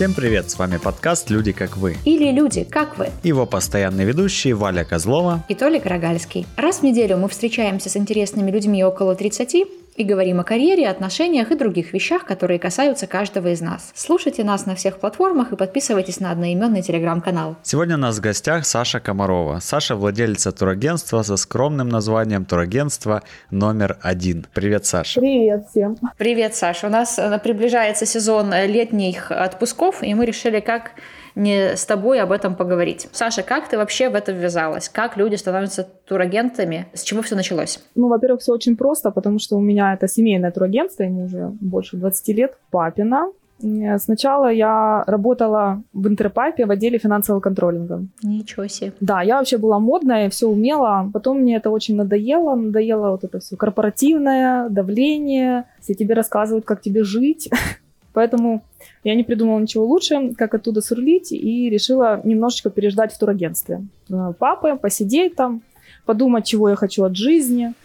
Всем привет, с вами подкаст «Люди как вы». Или «Люди как вы». Его постоянные ведущие Валя Козлова и Толик Рогальский. Раз в неделю мы встречаемся с интересными людьми около 30 и говорим о карьере, отношениях и других вещах, которые касаются каждого из нас. Слушайте нас на всех платформах и подписывайтесь на одноименный телеграм-канал. Сегодня у нас в гостях Саша Комарова. Саша владелица турагентства со скромным названием турагентство номер один. Привет, Саша. Привет всем. Привет, Саша. У нас э, приближается сезон летних отпусков, и мы решили, как не с тобой об этом поговорить. Саша, как ты вообще в это ввязалась? Как люди становятся турагентами? С чего все началось? Ну, во-первых, все очень просто, потому что у меня это семейное турагентство, ему уже больше 20 лет. Папина, Сначала я работала в Интерпайпе в отделе финансового контролинга. Ничего себе. Да, я вообще была модная, все умела. Потом мне это очень надоело. Надоело вот это все корпоративное, давление. Все тебе рассказывают, как тебе жить. Поэтому я не придумала ничего лучше, как оттуда сурлить, и решила немножечко переждать в турагентстве. Э, папы, посидеть там, подумать, чего я хочу от жизни –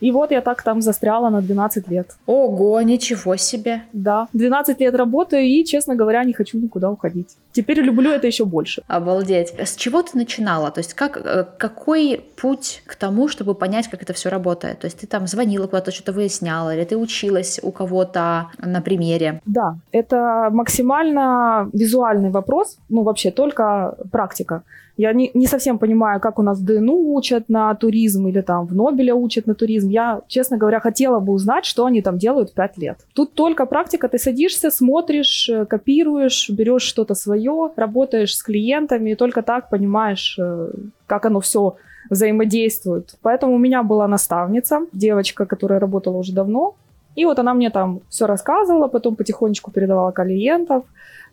и вот я так там застряла на 12 лет. Ого, ничего себе. Да, 12 лет работаю и, честно говоря, не хочу никуда уходить. Теперь люблю это еще больше. Обалдеть. С чего ты начинала? То есть как, э, какой путь к тому, чтобы понять, как это все работает? То есть ты там звонила куда-то, что-то выясняла, или ты училась у кого-то на примере? Да, это максимально визуальный вопрос, ну вообще только практика. Я не, не совсем понимаю, как у нас в ДНУ учат на туризм или там в Нобеле учат на туризм. Я, честно говоря, хотела бы узнать, что они там делают пять лет. Тут только практика. Ты садишься, смотришь, э, копируешь, берешь что-то свое, работаешь с клиентами и только так понимаешь, э, как оно все взаимодействует. Поэтому у меня была наставница, девочка, которая работала уже давно. И вот она мне там все рассказывала, потом потихонечку передавала клиентов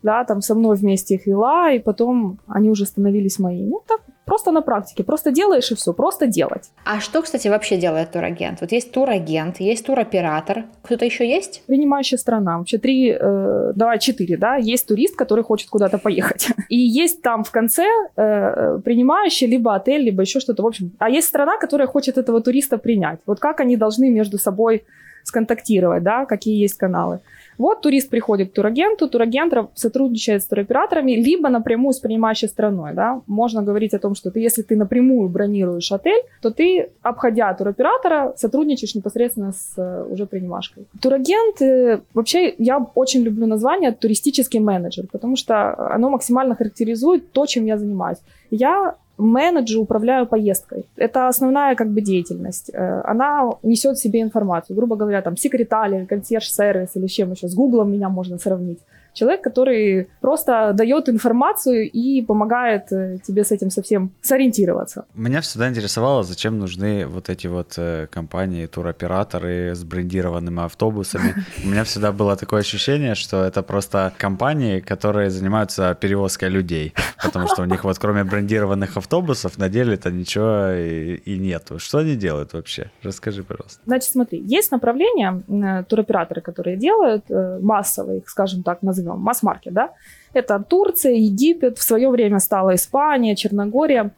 да, там со мной вместе их вела, и потом они уже становились моими. Ну, так, просто на практике, просто делаешь и все, просто делать. А что, кстати, вообще делает турагент? Вот есть турагент, есть туроператор, кто-то еще есть? Принимающая страна, вообще три, э, давай четыре, да, есть турист, который хочет куда-то поехать, и есть там в конце э, принимающий либо отель, либо еще что-то, в общем, а есть страна, которая хочет этого туриста принять. Вот как они должны между собой сконтактировать, да, какие есть каналы. Вот турист приходит к турагенту, турагент сотрудничает с туроператорами, либо напрямую с принимающей страной. Да? Можно говорить о том, что ты, если ты напрямую бронируешь отель, то ты, обходя туроператора, сотрудничаешь непосредственно с э, уже принимашкой. Турагент, э, вообще я очень люблю название туристический менеджер, потому что оно максимально характеризует то, чем я занимаюсь. Я менеджу, управляю поездкой. Это основная как бы деятельность. Э, она несет в себе информацию. Грубо говоря, там секретарь, консьерж-сервис или чем еще. С Гуглом меня можно сравнить человек, который просто дает информацию и помогает э, тебе с этим совсем сориентироваться. Меня всегда интересовало, зачем нужны вот эти вот э, компании, туроператоры с брендированными автобусами. У меня всегда было такое ощущение, что это просто компании, которые занимаются перевозкой людей, потому что у них вот кроме брендированных автобусов на деле это ничего и, и нету. Что они делают вообще? Расскажи, пожалуйста. Значит, смотри, есть направления, э, туроператоры, которые делают массовые, скажем так, назовем назовем, масс-маркет, да, это Турция, Египет, в свое время стала Испания, Черногория.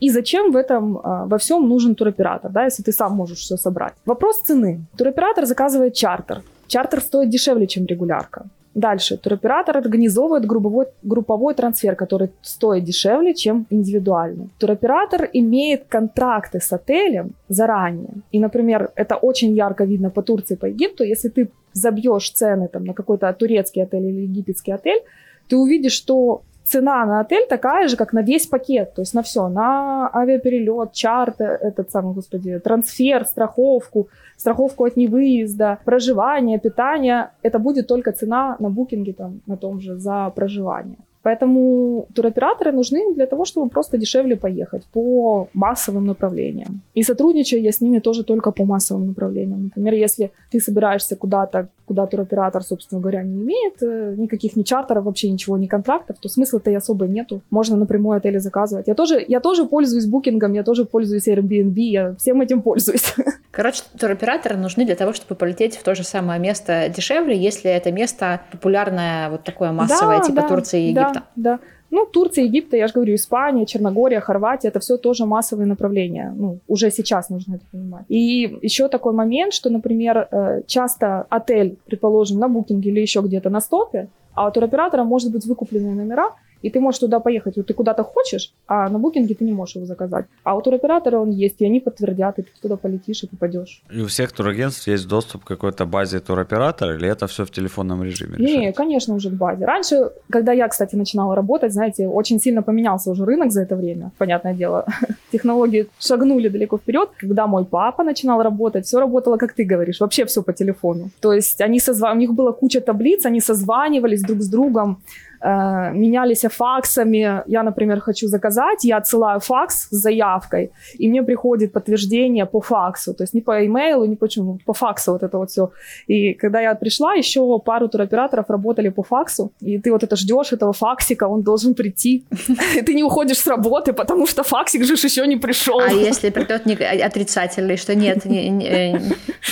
И зачем в этом а, во всем нужен туроператор, да, если ты сам можешь все собрать? Вопрос цены. Туроператор заказывает чартер. Чартер стоит дешевле, чем регулярка. Дальше. Туроператор организовывает групповой, групповой трансфер, который стоит дешевле, чем индивидуальный. Туроператор имеет контракты с отелем заранее. И, например, это очень ярко видно по Турции, по Египту. Если ты забьешь цены там, на какой-то турецкий отель или египетский отель, ты увидишь, что цена на отель такая же, как на весь пакет, то есть на все, на авиаперелет, чарт, этот самый, господи, трансфер, страховку, страховку от невыезда, проживание, питание, это будет только цена на букинге там, на том же за проживание. Поэтому туроператоры нужны для того, чтобы просто дешевле поехать по массовым направлениям. И сотрудничаю я с ними тоже только по массовым направлениям. Например, если ты собираешься куда-то, куда туроператор, собственно говоря, не имеет э, никаких ни чартеров, вообще ничего, ни контрактов, то смысла-то и особо нету. Можно напрямую отели заказывать. Я тоже, я тоже пользуюсь букингом, я тоже пользуюсь Airbnb, я всем этим пользуюсь. Короче, туроператоры нужны для того, чтобы полететь в то же самое место дешевле, если это место популярное, вот такое массовое, да, типа да, Турции и Египта. Да, да. Ну, Турция, Египет, я же говорю, Испания, Черногория, Хорватия, это все тоже массовые направления. Ну, уже сейчас нужно это понимать. И еще такой момент, что, например, э, часто отель, предположим, на букинге или еще где-то на стопе, А у туроператора может быть выкупленные номера, и ты можешь туда поехать. Вот ты куда-то хочешь, а на букинге ты не можешь его заказать. А у туроператора он есть, и они подтвердят, и ты туда полетишь и попадешь. И у всех турагентств есть доступ к какой-то базе туроператора, или это все в телефонном режиме? Не, решается? конечно, уже к базе. Раньше, когда я, кстати, начинала работать, знаете, очень сильно поменялся уже рынок за это время. Понятное дело, технологии шагнули далеко вперед. Когда мой папа начинал работать, все работало, как ты говоришь, вообще все по телефону. То есть они созва... у них была куча таблиц, они созванивались друг с другом, э, менялись факсами. Я, например, хочу заказать, я отсылаю факс с заявкой, и мне приходит подтверждение по факсу. То есть не по имейлу, не почему, по факсу вот это вот все. И когда я пришла, еще пару туроператоров работали по факсу, и ты вот это ждешь этого факсика, он должен прийти. Ты не уходишь с работы, потому что факсик же еще не пришел. А если придет отрицательный, что нет, не- не- э,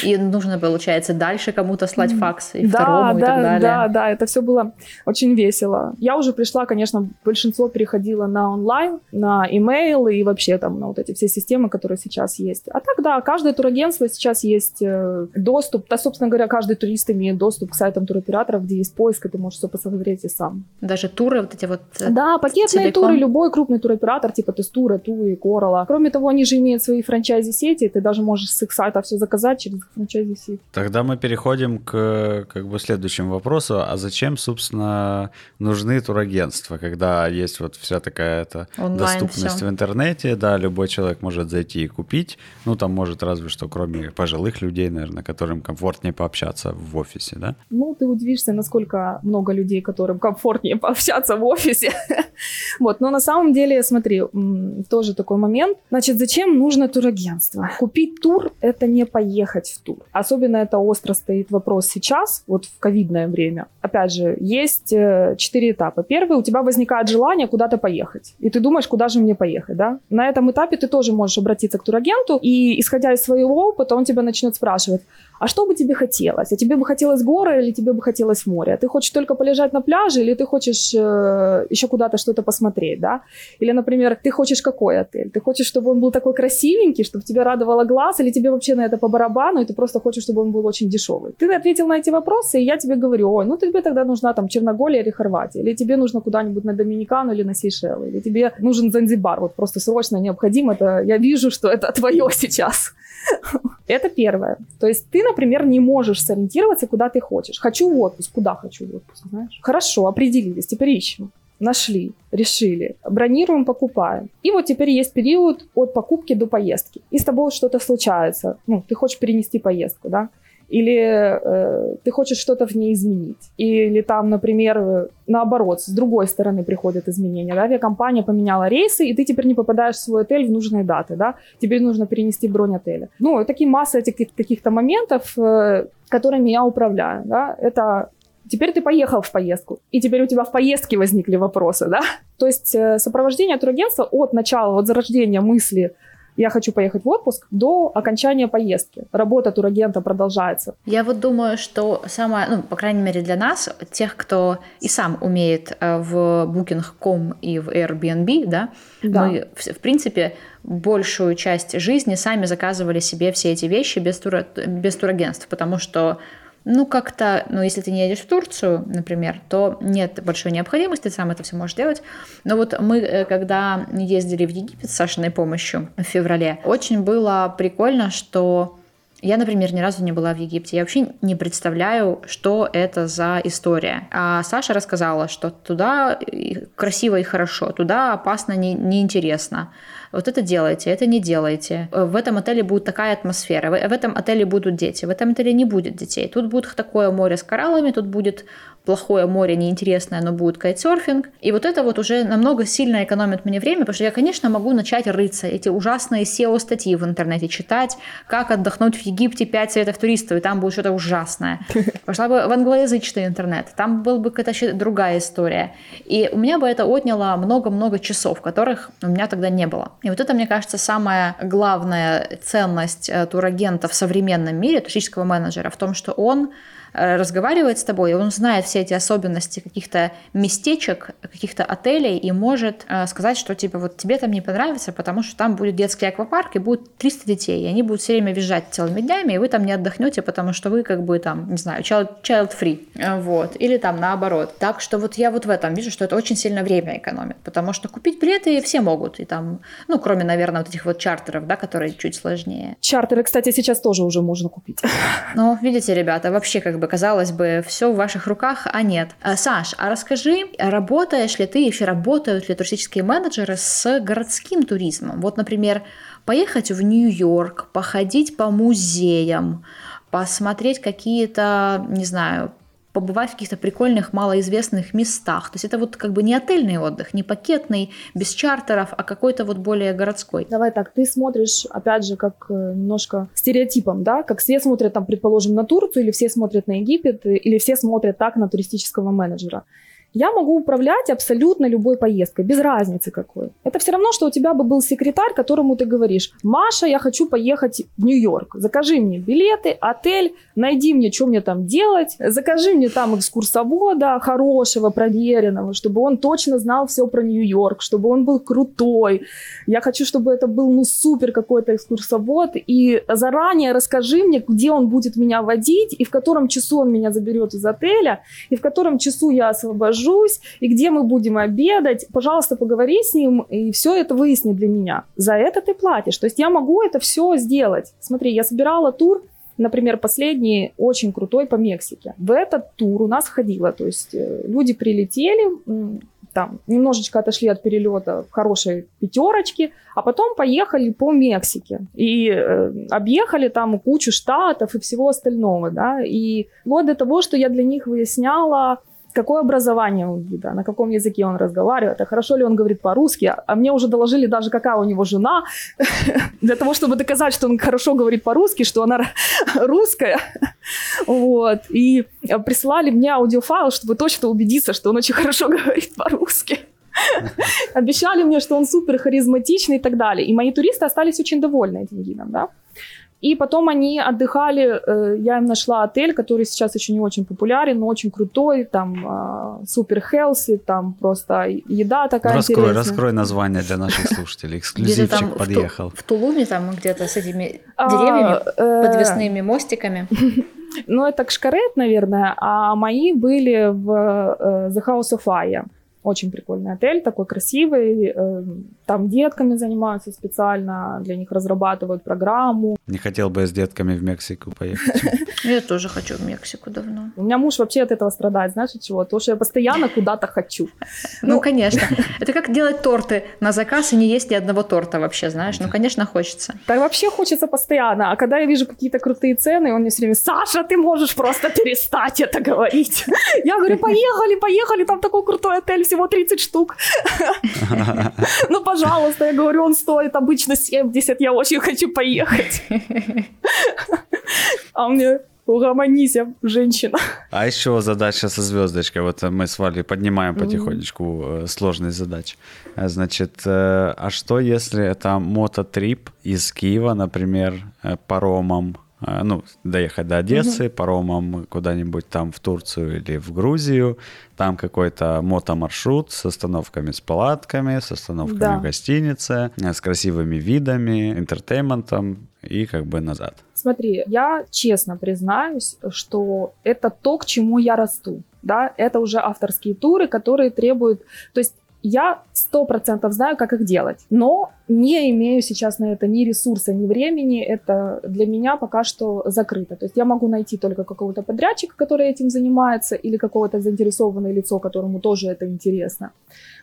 и нужно, получается, дальше кому-то слать факс, и второму, и да, так далее. Да, да, это все было очень весело. Я уже пришла, конечно, большинство переходило на онлайн, на имейл и вообще там на вот эти все системы, которые сейчас есть. А так, да, каждое турагентство сейчас есть э, доступ, да, собственно говоря, каждый турист имеет доступ к сайтам туроператоров, где есть поиск, и ты можешь все посмотреть и сам. Даже туры вот эти вот... э, Да, пакетные целиком. туры, любой крупный туроператор, типа Тестура, Туи, Корала. Кроме того, они же имеют свои франчайзи-сети, ты даже можешь с их сайта все заказать через франчайзи-сети. Тогда мы переходим к как бы следующему вопросу. А зачем, собственно, нужны турагентства, когда есть вот вся такая эта доступность всё. в интернете, да, любой человек может зайти и купить. Ну, там может разве что, кроме пожилых людей, наверное, которым комфортнее пообщаться в офисе, да? Ну, ты удивишься, насколько много людей, которым комфортнее пообщаться в офисе. Вот, но на самом деле, смотри, тоже такой момент. Значит, зачем нужно турагентство? Купить тур – это не поехать в тур. Особенно это остро стоит вопрос сейчас, вот в ковидное время. Опять же, есть э, четыре этапа. Первый, у тебя возникает желание куда-то поехать. И ты думаешь, куда же мне поехать, да? На этом этапе ты тоже можешь обратиться к турагенту, и исходя из своего опыта, он тебя начнет спрашивать, а что бы тебе хотелось? А тебе бы хотелось горы или тебе бы хотелось море? Ты хочешь только полежать на пляже или ты хочешь э, еще куда-то что-то посмотреть, да? Или, например, ты хочешь какой отель? Ты хочешь, чтобы он был такой красивенький, чтобы тебя радовало глаз, или тебе вообще на это по барабану, и ты просто хочешь, чтобы он был очень дешевый? Ты ответил на эти вопросы, и я тебе говорю, ой, ну тебе тогда нужна там Черногория или Хорватия, или тебе нужно куда-нибудь на Доминикану или на Сейшелы, или тебе нужен Занзибар, вот просто срочно необходимо, это я вижу, что это твое сейчас. Это первое. То есть ты, например, не можешь сориентироваться, куда ты хочешь. Хочу в отпуск. Куда хочу в отпуск, знаешь? Хорошо, определились, теперь ищем. Нашли, решили, бронируем, покупаем. И вот теперь есть период от покупки до поездки. И с тобой что-то случается. Ну, ты хочешь перенести поездку, да? Или э, ты хочешь что-то в ней изменить. Или там, например, наоборот, с другой стороны приходят изменения. Да? Авиакомпания поменяла рейсы, и ты теперь не попадаешь в свой отель в нужные даты. Да? Тебе нужно перенести бронь отеля. Ну, такие масса этих каких- каких-то моментов, э, которыми я управляю. Да? Это Теперь ты поехал в поездку, и теперь у тебя в поездке возникли вопросы, да? То есть э, сопровождение турагентства от начала, от зарождения мысли «я хочу поехать в отпуск» до окончания поездки. Работа турагента продолжается. Я вот думаю, что самое, ну, по крайней мере для нас, тех, кто и сам умеет э, в Booking.com и в Airbnb, да, Да. мы, в, в принципе, большую часть жизни сами заказывали себе все эти вещи без, тура, без турагентств, потому что ну, как-то, ну, если ты не едешь в Турцию, например, то нет большой необходимости, ты сам это все можешь делать. Но вот мы, э, когда ездили в Египет с Сашиной помощью в феврале, очень было прикольно, что я, например, ни разу не была в Египте. Я вообще не представляю, что это за история. А Саша рассказала, что туда и красиво и хорошо, туда опасно, не- неинтересно. Вот это делайте, это не делайте. В этом отеле будет такая атмосфера, в этом отеле будут дети, в этом отеле не будет детей. Тут будет такое море с кораллами, тут будет плохое море, неинтересное, но будет кайтсерфинг. И вот это вот уже намного сильно экономит мне время, потому что я, конечно, могу начать рыться, эти ужасные SEO-статьи в интернете читать, как отдохнуть в Египте 5 советов туристов, и там будет что-то ужасное. Пошла бы в англоязычный интернет, там была бы какая-то другая история. И у меня бы это отняло много-много часов, которых у меня тогда не было. И вот это, мне кажется, самая главная ценность э, турагента в современном мире, туристического менеджера, в том, что он разговаривает с тобой, он знает все эти особенности каких-то местечек, каких-то отелей и может э, сказать, что типа вот тебе там не понравится, потому что там будет детский аквапарк и будет 300 детей, и они будут все время визжать целыми днями, и вы там не отдохнете, потому что вы как бы там, не знаю, child, child free, э, вот, или там наоборот. Так что вот я вот в этом вижу, что это очень сильно время экономит, потому что купить билеты все могут, и там, ну, кроме, наверное, вот этих вот чартеров, да, которые чуть сложнее. Чартеры, кстати, сейчас тоже уже можно купить. Ну, видите, ребята, вообще, как бы, казалось бы, все в ваших руках, а нет. А, Саш, а расскажи, работаешь ли ты, вообще работают ли туристические менеджеры с городским туризмом? Вот, например, поехать в Нью-Йорк, походить по музеям, посмотреть какие-то, не знаю, побывать в каких-то прикольных, малоизвестных местах. То есть это вот как бы не отельный отдых, не пакетный, без чартеров, а какой-то вот более городской. Давай так, ты смотришь, опять же, как э, немножко стереотипом, да, как все смотрят там, предположим, на Турцию, или все смотрят на Египет, или все смотрят так на туристического менеджера. Я могу управлять абсолютно любой поездкой, без разницы какой. Это все равно, что у тебя бы был секретарь, которому ты говоришь, Маша, я хочу поехать в Нью-Йорк, закажи мне билеты, отель, найди мне, что мне там делать, закажи мне там экскурсовода хорошего, проверенного, чтобы он точно знал все про Нью-Йорк, чтобы он был крутой. Я хочу, чтобы это был, ну, супер какой-то экскурсовод, и заранее расскажи мне, где он будет меня водить, и в котором часу он меня заберет из отеля, и в котором часу я освобожусь нахожусь, и где мы будем обедать. Пожалуйста, поговори с ним, и все это выясни для меня. За это ты платишь. То есть я могу это все сделать. Смотри, я собирала тур, например, последний очень крутой по Мексике. В этот тур у нас входило, то есть э, люди прилетели, там немножечко отошли от перелета в хорошей пятерочке, а потом поехали по Мексике и э, объехали там кучу штатов и всего остального, да, и вот до того, что я для них выясняла, какое образование у гида, на каком языке он разговаривает, а хорошо ли он говорит по-русски. А мне уже доложили даже, какая у него жена, для того, чтобы доказать, что он хорошо говорит по-русски, что она русская. Вот. И прислали мне аудиофайл, чтобы точно убедиться, что он очень хорошо говорит по-русски. Обещали мне, что он супер харизматичный и так далее. И мои туристы остались очень довольны этим гидом, да. И потом они отдыхали, э, я им нашла отель, который сейчас еще не очень популярен, но очень крутой, там а, супер хелси, там просто еда такая раскрой, интересная. Раскрой название для наших слушателей, эксклюзивчик подъехал. В, Тулуме там где-то с этими деревьями, а, подвесными мостиками. Ну, это Кшкарет, наверное, а мои были в э, The House of Fire. Очень прикольный отель, такой красивый. Эм, там детками занимаются специально, для них разрабатывают программу. Не хотел бы я с детками в Мексику поехать. Я тоже хочу в Мексику давно. У меня муж вообще от этого страдает, знаешь, от чего? То, что я постоянно куда-то хочу. Ну, конечно. Это как делать торты на заказ и не есть ни одного торта вообще, знаешь? Ну, конечно, хочется. Так вообще хочется постоянно. А когда я вижу какие-то крутые цены, он мне все время, Саша, ты можешь просто перестать это говорить. Я говорю, поехали, поехали, там такой крутой отель, всего 30 штук. Ну, пожалуйста, я говорю, он стоит обычно 70, я очень хочу поехать. А мне угомонись, женщина. А еще задача со звездочкой. Вот мы с Валей поднимаем потихонечку mm-hmm. сложные задачи. Э, значит, э, а что если это мототрип из Киева, например, паромом ну, доехать до Одессы угу. паромом куда-нибудь там в Турцию или в Грузию, там какой-то мотомаршрут с остановками с палатками, с остановками да. в гостинице, с красивыми видами, интертейментом и как бы назад. Смотри, я честно признаюсь, что это то, к чему я расту. Да, это уже авторские туры, которые требуют... То есть я сто процентов знаю, как их делать, но не имею сейчас на это ни ресурса, ни времени. Это для меня пока что закрыто. То есть я могу найти только какого-то подрядчика, который этим занимается, или какого-то заинтересованное лицо, которому тоже это интересно.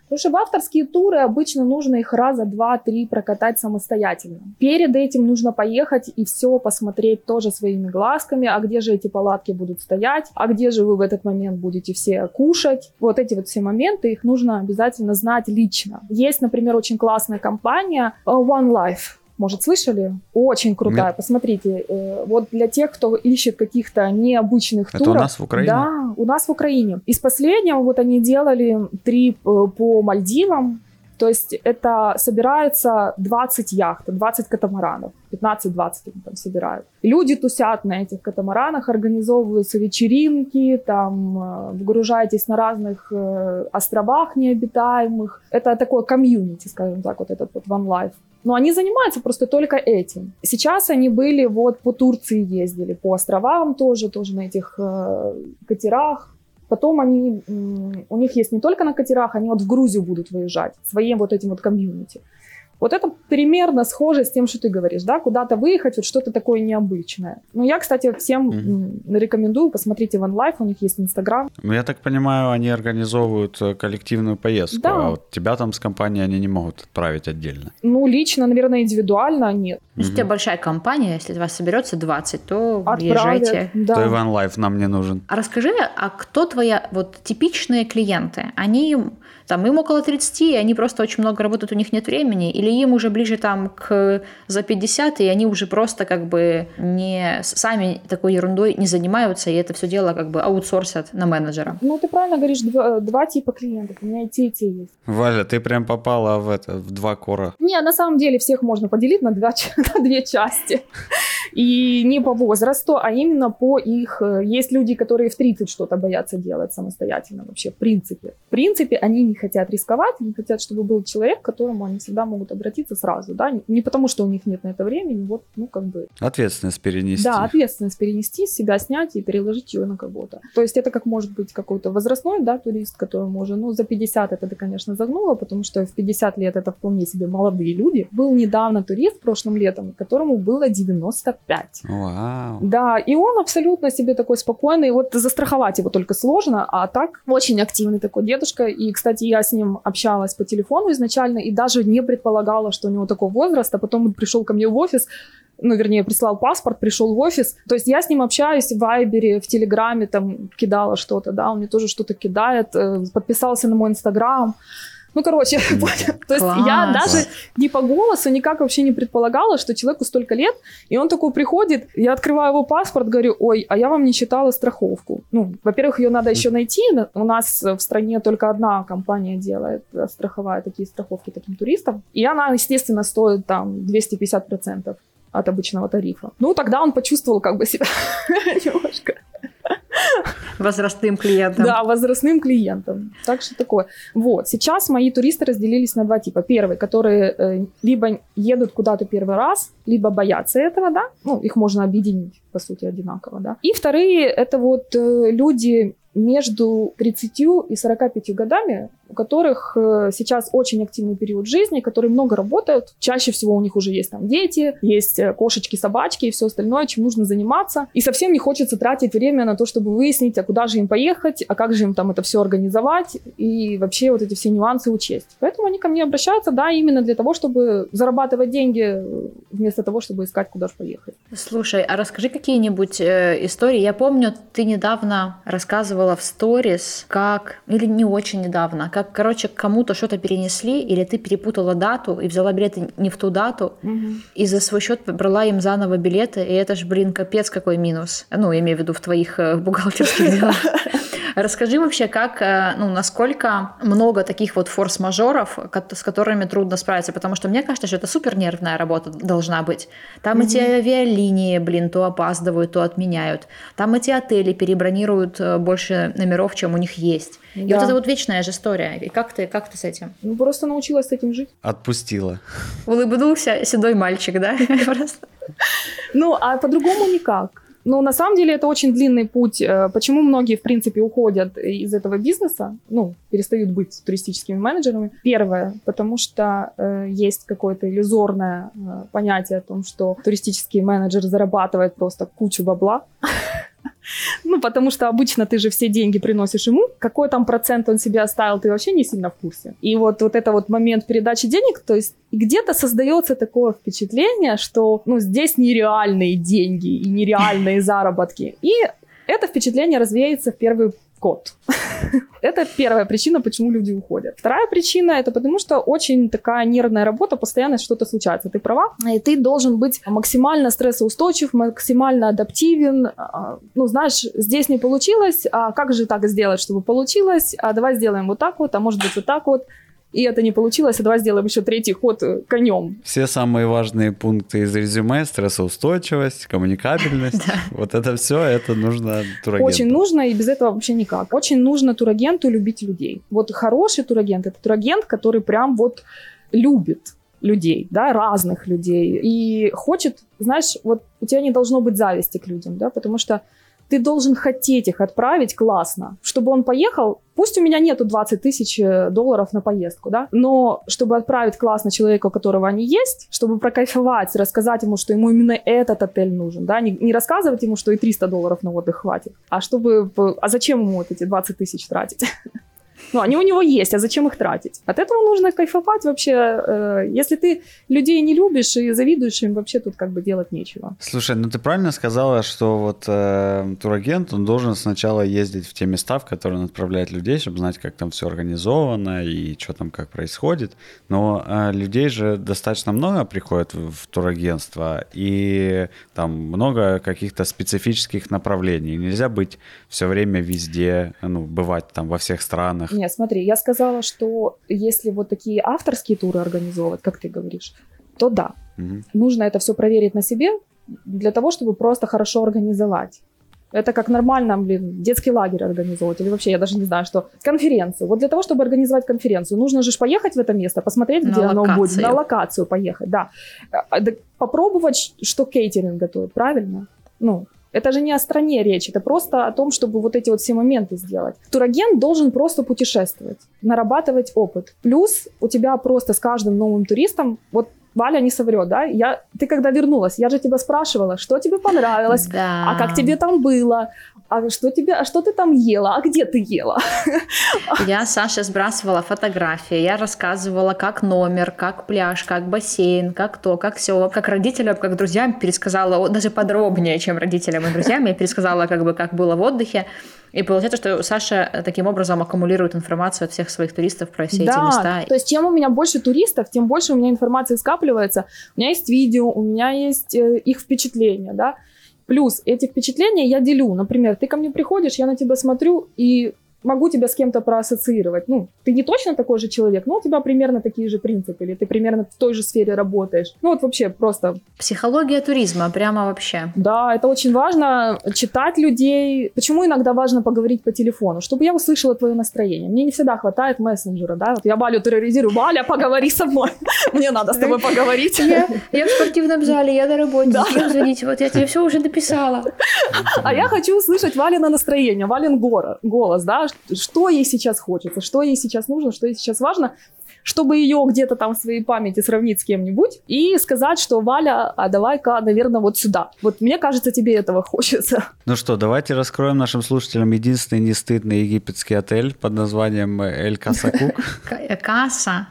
Потому что в авторские туры обычно нужно их раза два-три прокатать самостоятельно. Перед этим нужно поехать и все посмотреть тоже своими глазками, а где же эти палатки будут стоять, а где же вы в этот момент будете все кушать. Вот эти вот все моменты, их нужно обязательно знать лично. Есть, например, очень классная компания э, One Life. Может, слышали? Очень крутая. Нет. Посмотрите, э, вот для тех, кто ищет каких-то необычных Это туров. у нас в Украине? Да, у нас в Украине. Из последнего вот они делали трип э, по Мальдивам, То есть это собирается 20 яхт, 20 катамаранов, 15-20 они там собирают. Люди тусят на этих катамаранах, организовываются вечеринки, там э, выгружаетесь на разных э, островах необитаемых. Это такое комьюнити, скажем так, вот этот вот One Life. Но они занимаются просто только этим. Сейчас они были вот по Турции ездили, по островам тоже, тоже на этих э, катерах. Потом они, у них есть не только на катерах, они вот в Грузию будут выезжать, своим вот этим вот комьюнити. Вот это примерно схоже с тем, что ты говоришь, да, куда-то выехать, вот что-то такое необычное. Ну, я, кстати, всем mm-hmm. рекомендую, посмотрите One Life, у них есть Инстаграм. Ну, я так понимаю, они организовывают э, коллективную поездку, да. а вот тебя там с компанией они не могут отправить отдельно. Ну, лично, наверное, индивидуально нет. Если mm-hmm. у тебя большая компания, если у вас соберется 20, то Отправят, езжайте. Да. То и One Life нам не нужен. А расскажи, а кто твоя, вот типичные клиенты? Они там им около 30, и они просто очень много работают, у них нет времени, или им уже ближе там к за 50, и они уже просто как бы не сами такой ерундой не занимаются, и это все дело как бы аутсорсят на менеджера. Ну, ты правильно говоришь, два, два типа клиентов, у меня и те, и те есть. Валя, ты прям попала в это, в два кора. Не, на самом деле всех можно поделить на, два, на две части. И не по возрасту, а именно по их... Э, есть люди, которые в 30 что-то боятся делать самостоятельно вообще, в принципе. В принципе, они не хотят рисковать, они хотят, чтобы был человек, к которому они всегда могут обратиться сразу, да, не потому, что у них нет на это времени, вот, ну, как бы... Ответственность перенести. Да, ответственность перенести, себя снять и переложить ее на кого-то. То есть это как может быть какой-то возрастной, да, турист, которому уже, ну, за 50 это конечно, загнула, потому что в 50 лет это вполне себе молодые люди. Был недавно турист прошлым летом, которому было 95. Вау. Да, и он абсолютно себе такой спокойный, вот застраховать его только сложно, а так очень активный такой дедушка, и, кстати, я с ним общалась по телефону изначально и даже не предполагала, что у него такой возраст, а потом он пришел ко мне в офис, ну, вернее, прислал паспорт, пришел в офис. То есть я с ним общаюсь в Вайбере, в Телеграме, там, кидала что-то, да, он мне тоже что-то кидает, э, подписался на мой Инстаграм. Ну, короче, то есть я даже не по голосу никак вообще не предполагала, что человеку столько лет, и он такой приходит, я открываю его паспорт, говорю, ой, а я вам не читала страховку. Ну, во-первых, ее надо еще найти, у нас в стране только одна компания делает, э, страховая такие страховки таким туристам, и она, естественно, стоит там 250% от обычного тарифа. Ну, тогда он почувствовал как бы себя немножко Возрастным клиентам. Да, возрастным клиентам. Так что такое. Вот, сейчас мои туристы разделились на два типа. Первый, которые э, либо едут куда-то первый раз, либо боятся этого, да, ну, их можно объединить, по сути, одинаково, да. И вторые, это вот э, люди между 30 и 45 годами, у которых э, сейчас очень активный период жизни, которые много работают. Чаще всего у них уже есть там дети, есть э, кошечки, собачки и все остальное, чем нужно заниматься. И совсем не хочется тратить время на то, чтобы выяснить, а куда же им поехать, а как же им там это все организовать и вообще вот эти все нюансы учесть. Поэтому они ко мне обращаются, да, именно для того, чтобы зарабатывать деньги э, вместо того, чтобы искать, куда же поехать. Слушай, а расскажи какие-нибудь э, истории. Я помню, ты недавно рассказывала в сторис, как, или не очень недавно, как, короче, кому-то что-то перенесли, или ты перепутала дату и взяла билеты не в ту дату, угу. и за свой счет брала им заново билеты, и это ж, блин, капец какой минус. Ну, я имею в виду в твоих э, бухгалтерских делах. Расскажи вообще, как, э, ну, насколько много таких вот форс-мажоров, с которыми трудно справиться, потому что мне кажется, что это супер нервная работа должна быть. Там mm-hmm. эти авиалинии, блин, то опаздывают, то отменяют. Там эти отели перебронируют э, больше номеров, чем у них есть. Да. И вот это вот вечная же история. И как ты, как ты с этим? Ну, просто научилась с этим жить. Отпустила. Улыбнулся седой мальчик, да? Ну, а по-другому никак. Но на самом деле это очень длинный путь. Э, почему многие, в принципе, уходят из этого бизнеса, ну, перестают быть туристическими менеджерами? Первое, потому что э, есть какое-то иллюзорное э, понятие о том, что туристический менеджер зарабатывает просто кучу бабла. Ну, потому что обычно ты же все деньги приносишь ему. Какой там процент он себе оставил, ты вообще не сильно в курсе. И вот, вот это вот момент передачи денег, то есть где-то создается такое впечатление, что ну, здесь нереальные деньги и нереальные заработки. И это впечатление развеется в первый год. это первая причина, почему люди уходят. Вторая причина это потому, что очень такая нервная работа, постоянно что-то случается. Ты права, и ты должен быть максимально стрессоустойчив, максимально адаптивен. А, ну, знаешь, здесь не получилось, а как же так сделать, чтобы получилось? А давай сделаем вот так вот, а может быть вот так вот. И это не получилось, а давай сделаем еще третий ход э, конем. Все самые важные пункты из резюме, стрессоустойчивость, коммуникабельность, вот это все, это нужно турагенту. Очень нужно, и без этого вообще никак. Очень нужно турагенту любить людей. Вот хороший турагент – это турагент, который прям вот любит людей, да, разных людей, и хочет, знаешь, вот у тебя не должно быть зависти к людям, да, потому что ты должен хотеть их отправить классно, чтобы он поехал. Пусть у меня нету 20 тысяч э, долларов на поездку, да, но чтобы отправить классно человека, у которого они есть, чтобы прокайфовать, рассказать ему, что ему именно этот отель нужен, да, не, не рассказывать ему, что и 300 долларов на отдых хватит, а чтобы, а зачем ему вот эти 20 тысяч тратить? Ну, они у него есть, а зачем их тратить? От этого нужно кайфовать вообще. Э, если ты людей не любишь и завидуешь им, вообще тут как бы делать нечего. Слушай, ну ты правильно сказала, что вот э, турагент, он должен сначала ездить в те места, в которые он отправляет людей, чтобы знать, как там все организовано и что там как происходит. Но э, людей же достаточно много приходит в, в турагентство, и там много каких-то специфических направлений. Нельзя быть все время везде, ну, бывать там во всех странах. Нет, смотри, я сказала, что если вот такие авторские туры организовывать, как ты говоришь, то да. Угу. Нужно это все проверить на себе для того, чтобы просто хорошо организовать. Это как нормально, блин, детский лагерь организовывать. Или вообще, я даже не знаю, что. Конференцию. Вот для того, чтобы организовать конференцию, нужно же поехать в это место, посмотреть, где на оно локацию. будет. На локацию поехать, да. А, попробовать, что кейтеринг готовит, правильно? Ну, это же не о стране речь, это просто о том, чтобы вот эти вот все моменты сделать. Турагент должен просто путешествовать, нарабатывать опыт. Плюс у тебя просто с каждым новым туристом, вот Валя не соврет, да? Я, ты когда вернулась, я же тебя спрашивала, что тебе понравилось, да. а как тебе там было, а что тебе, а что ты там ела, а где ты ела? Я Саше сбрасывала фотографии, я рассказывала, как номер, как пляж, как бассейн, как то, как все, как родителям, как друзьям пересказала, даже подробнее, чем родителям и друзьям, я пересказала, как бы, как было в отдыхе. И получается, что Саша таким образом аккумулирует информацию от всех своих туристов про все да, эти места. То есть, чем у меня больше туристов, тем больше у меня информации скапливается. У меня есть видео, у меня есть э, их впечатления, да. Плюс эти впечатления я делю. Например, ты ко мне приходишь, я на тебя смотрю, и могу тебя с кем-то проассоциировать. Ну, ты не точно такой же человек, но у тебя примерно такие же принципы, или ты примерно в той же сфере работаешь. Ну, вот вообще просто... Психология туризма, прямо вообще. Да, это очень важно, читать людей. Почему иногда важно поговорить по телефону? Чтобы я услышала твое настроение. Мне не всегда хватает мессенджера, да? Вот я Валю терроризирую. Валя, поговори со мной. Мне надо с тобой поговорить. Я, я в спортивном зале, я на работе. Да. Зачем звонить? Вот я тебе все уже написала. А я хочу услышать Валина настроение, Валин голос, да? Что ей сейчас хочется, что ей сейчас нужно, что ей сейчас важно, чтобы ее где-то там в своей памяти сравнить с кем-нибудь и сказать, что Валя, а давай-ка, наверное, вот сюда. Вот мне кажется, тебе этого хочется. Ну что, давайте раскроем нашим слушателям единственный не стыдный египетский отель под названием Эль Каса Кук. Каса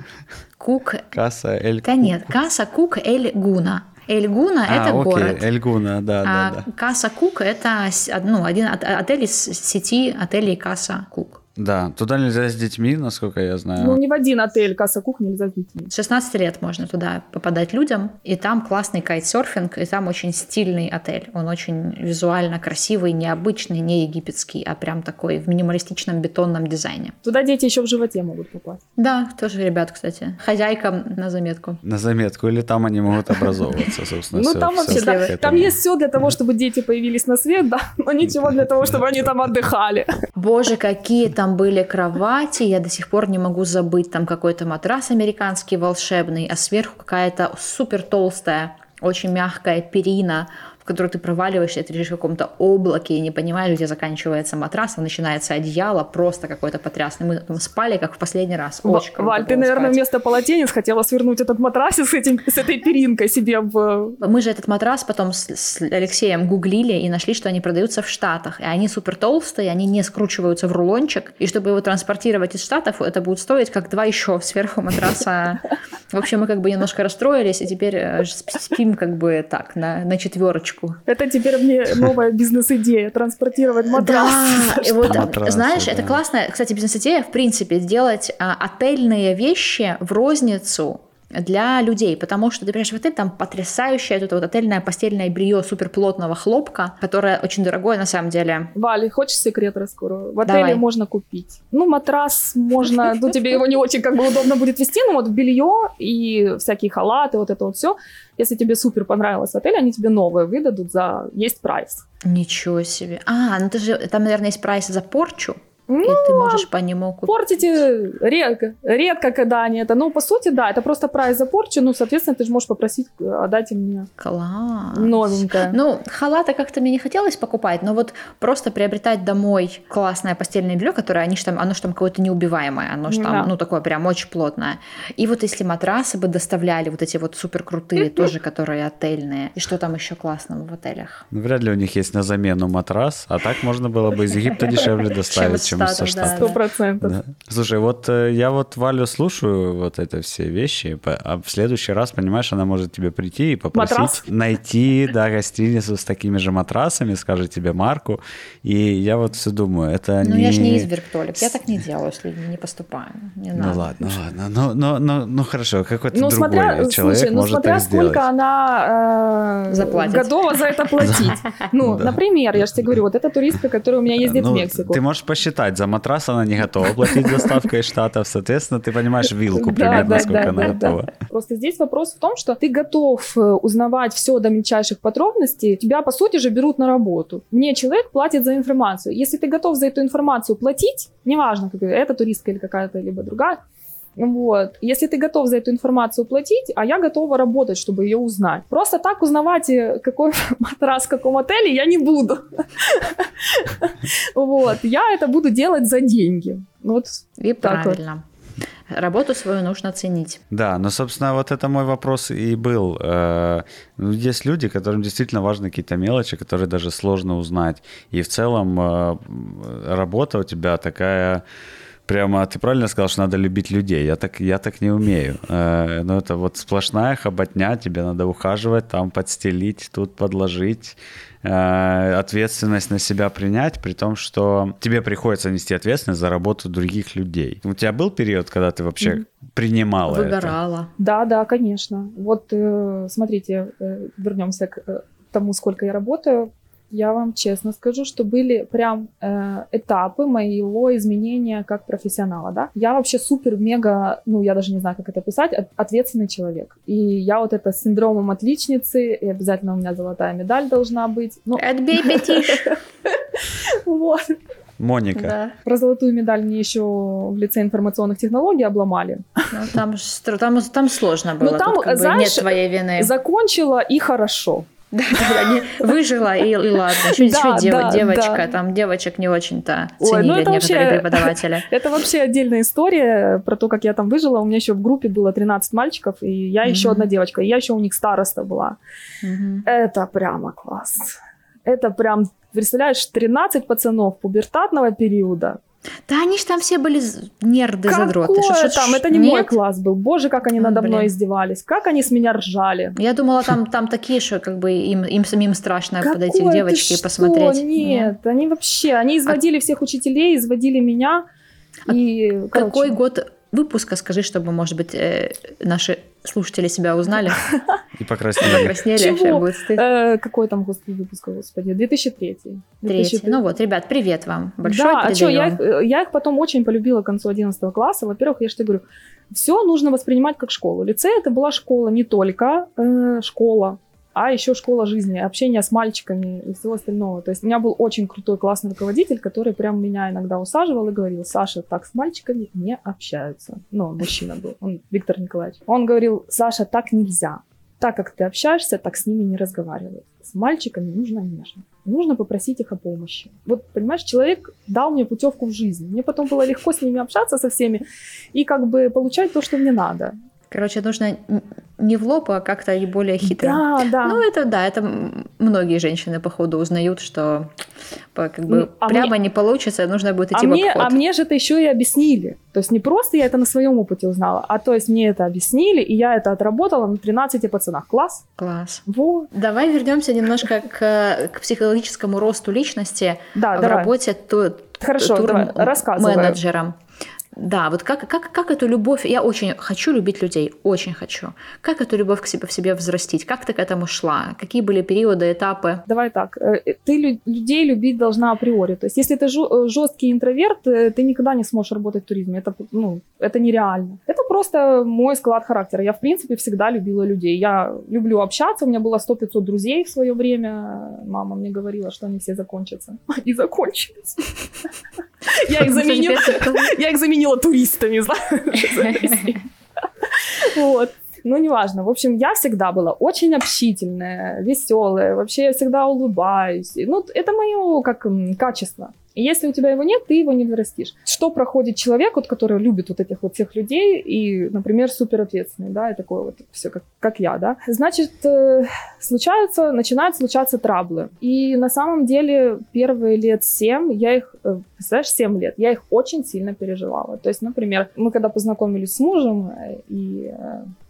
Кук. Каса Эль Да нет, Каса Кук Эль Гуна. Эльгуна а, это окей, город. Эльгуна, да, а да, да. Каса Кук это ну, один отель из сети отелей Каса Кук. Да, туда нельзя с детьми, насколько я знаю. Ну, ни в один отель Касса Кук нельзя с детьми. С 16 лет можно туда попадать людям, и там классный кайтсерфинг, и там очень стильный отель. Он очень визуально красивый, необычный, не египетский, а прям такой в минималистичном бетонном дизайне. Туда дети еще в животе могут попасть. Да, тоже ребят, кстати. Хозяйкам на заметку. На заметку, или там они могут образовываться, собственно. Ну, там вообще, да, там есть все для того, чтобы дети появились на свет, да, но ничего для того, чтобы они там отдыхали. Боже, какие там там были кровати, я до сих пор не могу забыть, там какой-то матрас американский волшебный, а сверху какая-то супер толстая, очень мягкая перина, которую ты проваливаешься, ты лежишь в каком-то облаке и не понимаешь, где заканчивается матрас, а начинается одеяло, просто какой-то потрясный. Мы там спали, как в последний раз. Очень Валь, ты, наверное, спать. вместо полотенец хотела свернуть этот матрас с, этим, с этой перинкой себе в... Мы же этот матрас потом с, с Алексеем гуглили и нашли, что они продаются в Штатах. И они супер толстые, они не скручиваются в рулончик. И чтобы его транспортировать из Штатов, это будет стоить как два еще сверху матраса. В общем, мы как бы немножко расстроились, и теперь э, спим как бы так, на, на четверочку ручку. Это теперь мне новая бизнес-идея, транспортировать матрас. Да, и вот, Матрасы, знаешь, да. это классная, кстати, бизнес-идея, в принципе, сделать а, отельные вещи в розницу для людей, потому что ты приезжаешь в отель, там потрясающее это вот отельное постельное белье суперплотного хлопка, которое очень дорогое на самом деле. Вали, хочешь секрет раскрою? В отеле Давай. можно купить. Ну, матрас можно, ну, тебе его не очень как бы удобно будет вести, но вот белье и всякие халаты, вот это вот все. Если тебе супер понравилось в отеле, они тебе новые выдадут за... Есть прайс. Ничего себе. А, ну ты же, там, наверное, есть прайс за порчу, и Ну, ты можешь по нему купить. Портите редко, редко, когда они это. Ну, по сути, да, это просто прайс за порчу. Ну, соответственно, ты же можешь попросить, э, отдайте мне Класс. новенькое. Ну, халата как-то мне не хотелось покупать, но вот просто приобретать домой классное постельное белье, которое они ж там, оно ж там какое-то неубиваемое, оно ж там, Да. ну, такое прям очень плотное. И вот если матрасы бы доставляли, вот эти вот супер крутые тоже, которые отельные, и что там еще классного в отелях? Ну, вряд ли у них есть на замену матрас, а так можно было бы из Египта дешевле доставить, чем из со Штатов. Сто процентов. Да. Слушай, вот э, я вот Валю слушаю вот это все вещи, а в следующий раз, понимаешь, она может тебе прийти и попросить Матрас? найти, да, гостиницу с такими же матрасами, скажет тебе марку, и я вот все думаю, это Ну, не... я же не изверг, Толик, я так не делаю, с людьми не поступаю. Не Ну надо. ладно, ладно, ну, ну, ну, ну хорошо, какой-то Ну, другой смотря, человек слушай, ну, может смотря так сделать. сколько она э, Заплатит. готова за это платить. Ну, например, я же тебе говорю, вот эта туристка, которая у меня ездит Ну, в Мексику. Ты можешь посчитать, за матрас она не готова платить доставкой из Штатов, соответственно, ты понимаешь вилку Да, примерно, да, сколько да, она да, да. готова. Просто здесь вопрос в том, что ты готов э, узнавать все до мельчайших подробностей, тебя, по сути же, берут на работу. Мне человек платит за информацию. Если ты готов за эту информацию платить, неважно, как это туристка или какая-то либо другая, вот. Если ты готов за эту информацию платить, а я готова работать, чтобы ее узнать. Просто так узнавать, э, какой матрас в каком отеле, я не буду. Вот. Я это буду делать за деньги. Вот И правильно. Работу свою нужно ценить. Да, но, собственно, вот это мой вопрос и был. Э, ну, Есть люди, которым действительно важны какие-то мелочи, которые даже сложно узнать. И в целом э, работа у тебя такая... Прямо ты правильно сказал, что надо любить людей. Я так, я так не умею. Э, Но это вот сплошная хоботня, тебе надо ухаживать, там подстелить, тут подложить, э, ответственность на себя принять, при том, что тебе приходится нести ответственность за работу других людей. У тебя был период, когда ты вообще Мгм. принимала это? Выгорала. Да, да, конечно. Вот э, смотрите, э, вернемся к тому, сколько я работаю. Я вам честно скажу, что были прям э, этапы моего изменения как профессионала, да. Я вообще супер-мега, ну, я даже не знаю, как это писать, от- ответственный человек. И я вот это с синдромом отличницы, и обязательно у меня золотая медаль должна быть. Ну, Отбей пятиш. вот. Моника. Да. Про золотую медаль мне еще в лице информационных технологий обломали. Ну, там, там, там сложно было. Ну, там, Тут как бы знаешь, нет твоей вины. Закончила и хорошо. Да, не- выжила и, и ладно. Еще, Да, еще дева- да, девочка, да. там девочек не очень-то Ой, ценили ну это некоторые вообще- преподаватели. Это вообще отдельная история про то, как я там выжила. У меня еще в группе было 13 мальчиков, и я еще Мгм. одна девочка. И я еще у них староста была. Мгм. Это прямо класс. Это прям, представляешь, 13 пацанов пубертатного периода. Да они ж там все были нерды, задроты. Какое Что- что- там? ш- Это не мой нет? класс был. Боже, как они А, надо мной блин. издевались. Как они с меня ржали. Я думала, там, там такие, что как бы им, им самим страшно подойти к Какое девочке и посмотреть. Нет, они вообще, они изводили всех учителей, изводили меня. А и, короче, Какой год выпуска, скажи, чтобы, может быть, э, наши слушатели себя узнали, И покраснели. покраснели, Чего? будет стыд. Э, какой там господи, выпуск, господи, 2003. Третий. 2003. Ну вот, ребят, привет вам. Большой да, а что, я, передаем. их- я их потом очень полюбила к концу 11 класса. Во-первых, я же тебе говорю, все нужно воспринимать как школу. Лицей это была школа не только э, школа, а еще школа жизни, общение с мальчиками и всего остального. То есть у меня был очень крутой, классный руководитель, который прям меня иногда усаживал и говорил, Саша, так с мальчиками не общаются. Ну, мужчина был, он Виктор Николаевич. Он говорил, Саша, так нельзя. Так как ты общаешься, так с ними не разговаривай. С мальчиками нужно нежно. Нужно попросить их о помощи. Вот, понимаешь, человек дал мне путевку в жизнь. Мне потом было легко с ними общаться со всеми и как бы получать то, что мне надо. Короче, нужно не в лоб, а как-то и более хитро. Да, да. Ну, это да, это многие женщины, походу, узнают, что как бы а прямо мне- не получится, нужно будет а, идти в мне, обход. а мне же это еще и объяснили. То есть не просто я это на своем опыте узнала, а то есть мне это объяснили, и я это отработала на 13 пацанах. Класс. Класс. Вот. Давай вернемся немножко к, к психологическому росту личности Да, в давай. работе ту, Хорошо, давай, рассказывай. менеджером. Да, вот как, как, как эту любовь, я очень хочу любить людей, очень хочу. Как эту любовь к себе в себе взрастить? Как ты к этому шла? Какие были периоды, этапы? Давай так, э, э, ты людей любить должна априори. То есть если ты э, жесткий интроверт, ты никогда не сможешь работать в туризме. Это, ну, это нереально. Это просто мой склад характера. Я, в принципе, всегда любила людей. Я люблю общаться. У меня было 100-500 друзей в свое время. Мама мне говорила, что они все закончатся. И закончились. Я их заменила, я их заменила туристами, знаешь. Вот. Ну, неважно. В общем, я всегда была очень общительная, веселая. Вообще я всегда улыбаюсь. Ну, это мое как качество. И если у тебя его нет, ты его не взрастишь. Что проходит человек, вот, который любит вот этих вот всех людей и, например, супер ответственный, да, и такой вот все как, как я, да, значит, э, случаются, начинают случаться траблы. И на самом деле первые лет семь я их, э, представляешь, семь лет, я их очень сильно переживала. То есть, например, мы когда познакомились с мужем э, и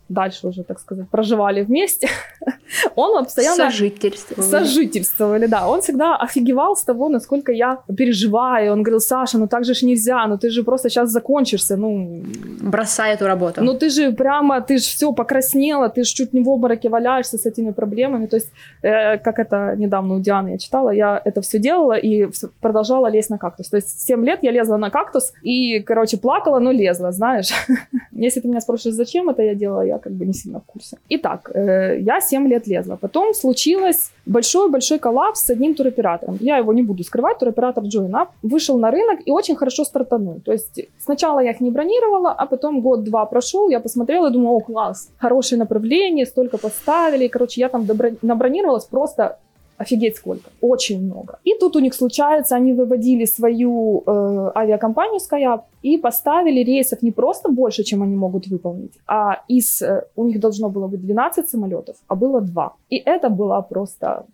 дальше уже, так сказать, проживали вместе, он постоянно... Сожительствовали. Сожительствовали, да. Он всегда офигевал с того, насколько я переживаю. Он говорил, Саша, ну так же ж нельзя, ну ты же просто сейчас закончишься, ну... Бросай эту работу. Ну ты же прямо, ты же все покраснела, ты же чуть не в обмороке валяешься с этими проблемами. То есть, э, как это недавно у Дианы я читала, я это все делала и продолжала лезть на кактус. То есть 7 лет я лезла на кактус и, короче, плакала, но лезла, знаешь. Если ты меня спросишь, зачем это я делала, я как бы не сильно в курсе. Итак, э, я 7 лет лезла. Потом случилось большой-большой коллапс с одним туроператором. Я его не буду скрывать, туроператор Join вышел на рынок и очень хорошо стартанул. То есть сначала я их не бронировала, а потом год-два прошел, я посмотрела и думала, о, класс, хорошее направление, столько поставили. Короче, я там набронировалась просто Офигеть сколько. Очень много. И тут у них случается, они выводили свою э, авиакомпанию Skyap и поставили рейсов не просто больше, чем они могут выполнить, а из, э, у них должно было быть 12 самолетов, а было 2. И это было просто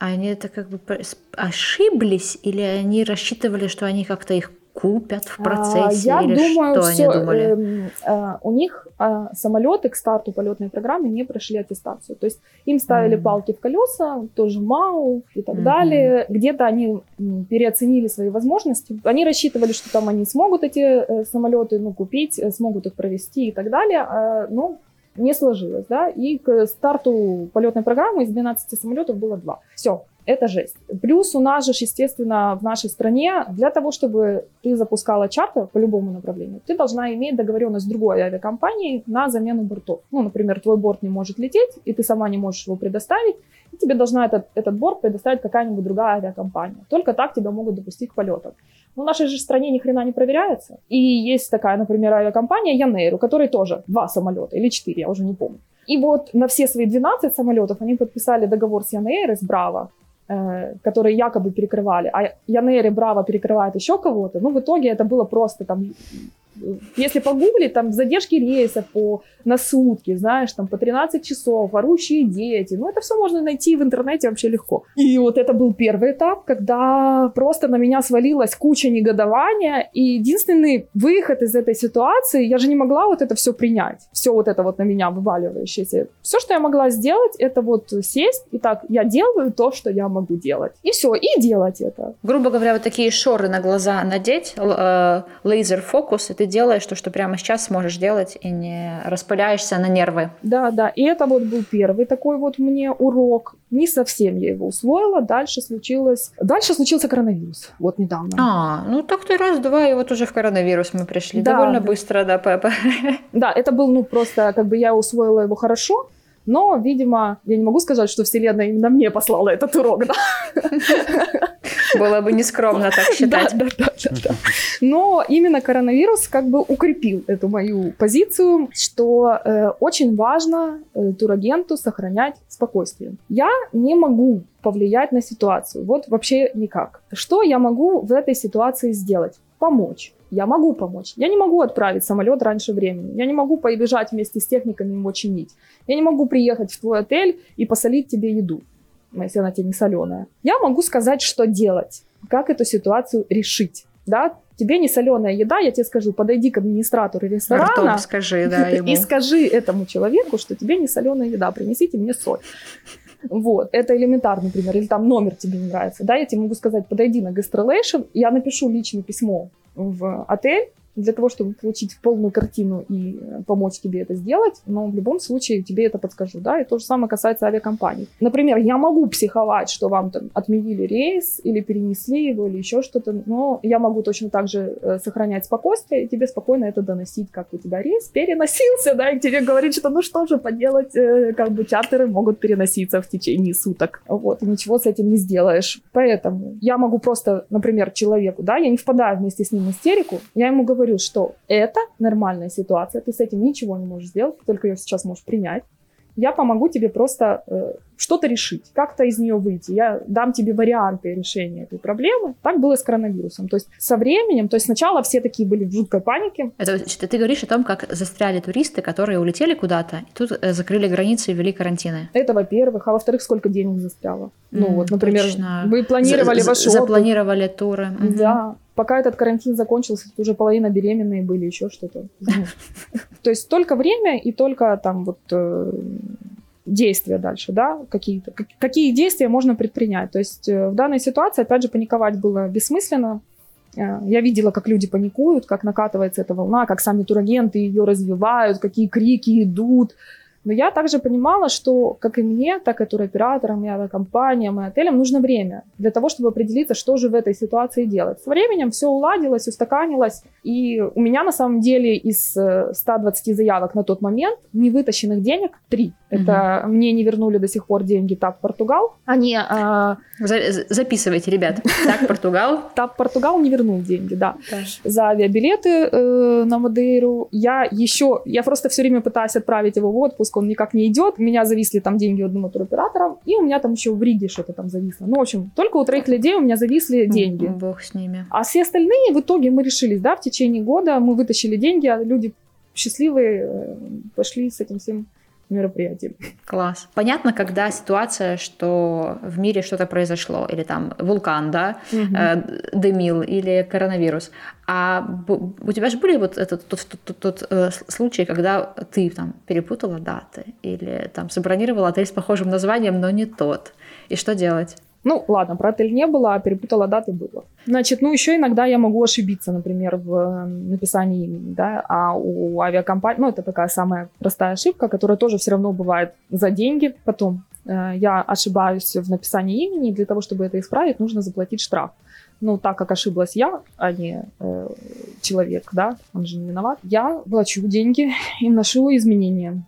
они это как бы ошиблись или они рассчитывали, что они как-то их купят в процессе? Я или думаю, что все, они думали? Э, э, у них э, самолеты к старту полетной программы не прошли аттестацию. То есть им ставили mm-hmm. палки в колеса, тоже МАУ и так mm-hmm. далее. Где-то они переоценили свои возможности. Они рассчитывали, что там они смогут эти э, самолеты ну, купить, э, смогут их провести и так далее. Э, но не сложилось, да, и к старту полетной программы из 12 самолетов было два. Все, это жесть. Плюс у нас же, естественно, в нашей стране для того, чтобы ты запускала чартер по любому направлению, ты должна иметь договоренность с другой авиакомпанией на замену бортов. Ну, например, твой борт не может лететь, и ты сама не можешь его предоставить, и тебе должна этот, этот борт предоставить какая-нибудь другая авиакомпания. Только так тебя могут допустить к полетам. Но в нашей же стране ни хрена не проверяется. И есть такая, например, авиакомпания Янейр, у которой тоже два самолета или четыре, я уже не помню. И вот на все свои 12 самолетов они подписали договор с Янейр, с Браво, которые якобы перекрывали, а Янери Браво перекрывает еще кого-то, ну, в итоге это было просто там если погуглить, там задержки рейсов по, на сутки, знаешь, там по 13 часов, орущие дети, ну это все можно найти в интернете вообще легко. И вот это был первый этап, когда просто на меня свалилась куча негодования, и единственный выход из этой ситуации, я же не могла вот это все принять, все вот это вот на меня вываливающееся. Все, что я могла сделать, это вот сесть, и так, я делаю то, что я могу делать. И все, и делать это. Грубо говоря, вот такие шоры на глаза надеть, э, лазер-фокус, и ты делаешь то, что прямо сейчас сможешь делать, и не распыляешься на нервы. Да, да. И это вот был первый такой вот мне урок. Не совсем я его усвоила. Дальше случилось... Дальше случился коронавирус. Вот недавно. А, ну так ты раз-два, и вот уже в коронавирус мы пришли. Да, Довольно да. быстро, да, Пепа. Да, это был, ну, просто, как бы я усвоила его хорошо, но, видимо, я не могу сказать, что Вселенная именно мне послала этот урок, да. Было бы нескромно так считать. Да, да, да, да. Но именно коронавирус как бы укрепил эту мою позицию, что э, очень важно э, турагенту сохранять спокойствие. Я не могу повлиять на ситуацию. Вот вообще никак. Что я могу в этой ситуации сделать? Помочь. Я могу помочь. Я не могу отправить самолет раньше времени. Я не могу побежать вместе с техниками его чинить. Я не могу приехать в твой отель и посолить тебе еду, если она тебе не соленая. Я могу сказать, что делать, как эту ситуацию решить. Да? Тебе не соленая еда, я тебе скажу, подойди к администратору ресторана Ртом скажи, да, ему. и скажи этому человеку, что тебе не соленая еда, принесите мне соль. Вот, это элементарный пример. Или там номер тебе не нравится. Да, я тебе могу сказать, подойди на Gastrolation, я напишу личное письмо в отель, для того, чтобы получить полную картину и э, помочь тебе это сделать, но в любом случае тебе это подскажу, да, и то же самое касается авиакомпаний. Например, я могу психовать, что вам там отменили рейс или перенесли его или еще что-то, но я могу точно так же э, сохранять спокойствие и тебе спокойно это доносить, как у тебя рейс переносился, да, и тебе говорить, что ну что же поделать, э, как бы чартеры могут переноситься в течение суток, вот, и ничего с этим не сделаешь. Поэтому я могу просто, например, человеку, да, я не впадаю вместе с ним в истерику, я ему говорю, что это нормальная ситуация, ты с этим ничего не можешь сделать, только ее сейчас можешь принять. Я помогу тебе просто э, что-то решить, как-то из нее выйти. Я дам тебе варианты решения этой проблемы. Так было с коронавирусом. То есть со временем, то есть сначала все такие были в жуткой панике. Это ты говоришь о том, как застряли туристы, которые улетели куда-то, и тут э, закрыли границы и ввели карантины. Это, во-первых. А во-вторых, сколько денег застряло. Ну mm, вот, например, точно. вы планировали за, ваш Запланировали туры. Да, пока этот карантин закончился, уже половина беременные были, еще что-то. То есть только время и только там вот э, действия дальше, да, какие-то. Какие действия можно предпринять. То есть э, в данной ситуации, опять же, паниковать было бессмысленно. Э, я видела, как люди паникуют, как накатывается эта волна, как сами турагенты ее развивают, какие крики идут, но я также понимала, что как и мне, так и туроператорам, и авиакомпаниям, и отелям нужно время для того, чтобы определиться, что же в этой ситуации делать. Со временем все уладилось, устаканилось, и у меня на самом деле из 120 э, заявок на тот момент невытащенных денег три. Это угу. мне не вернули до сих пор деньги ТАП Португал. Они... А... Записывайте, ребят. ТАП Португал. ТАП Португал не вернул деньги, да. За авиабилеты э, на Мадейру. Я еще... Я просто все время пытаюсь отправить его в отпуск, он никак не идет. У меня зависли там деньги у одного туроператора, и у меня там еще в Риге что-то там зависло. Ну, в общем, только у троих людей у меня зависли деньги. Бог с ними. А все остальные в итоге мы решились, да, в течение года мы вытащили деньги, а люди счастливые э, пошли с этим всем мероприятием. Класс. Понятно, когда ситуация, что в мире что-то произошло, или там вулкан, да, угу. э, дымил, или коронавирус. А у тебя же были вот этот тот, тот, тот, тот э, случай, когда ты там перепутала даты, или там забронировала отель с похожим названием, но не тот. И что делать? Ну, ладно, про отель не было, а перепутала даты было. Значит, ну, еще иногда я могу ошибиться, например, в э, написании имени, да, а у авиакомпании, ну, это такая самая простая ошибка, которая тоже все равно бывает за деньги потом. Э, я ошибаюсь в написании имени, и для того, чтобы это исправить, нужно заплатить штраф. Ну, так как ошиблась я, а не э, человек, да, он же не виноват, я плачу деньги и ношу изменения.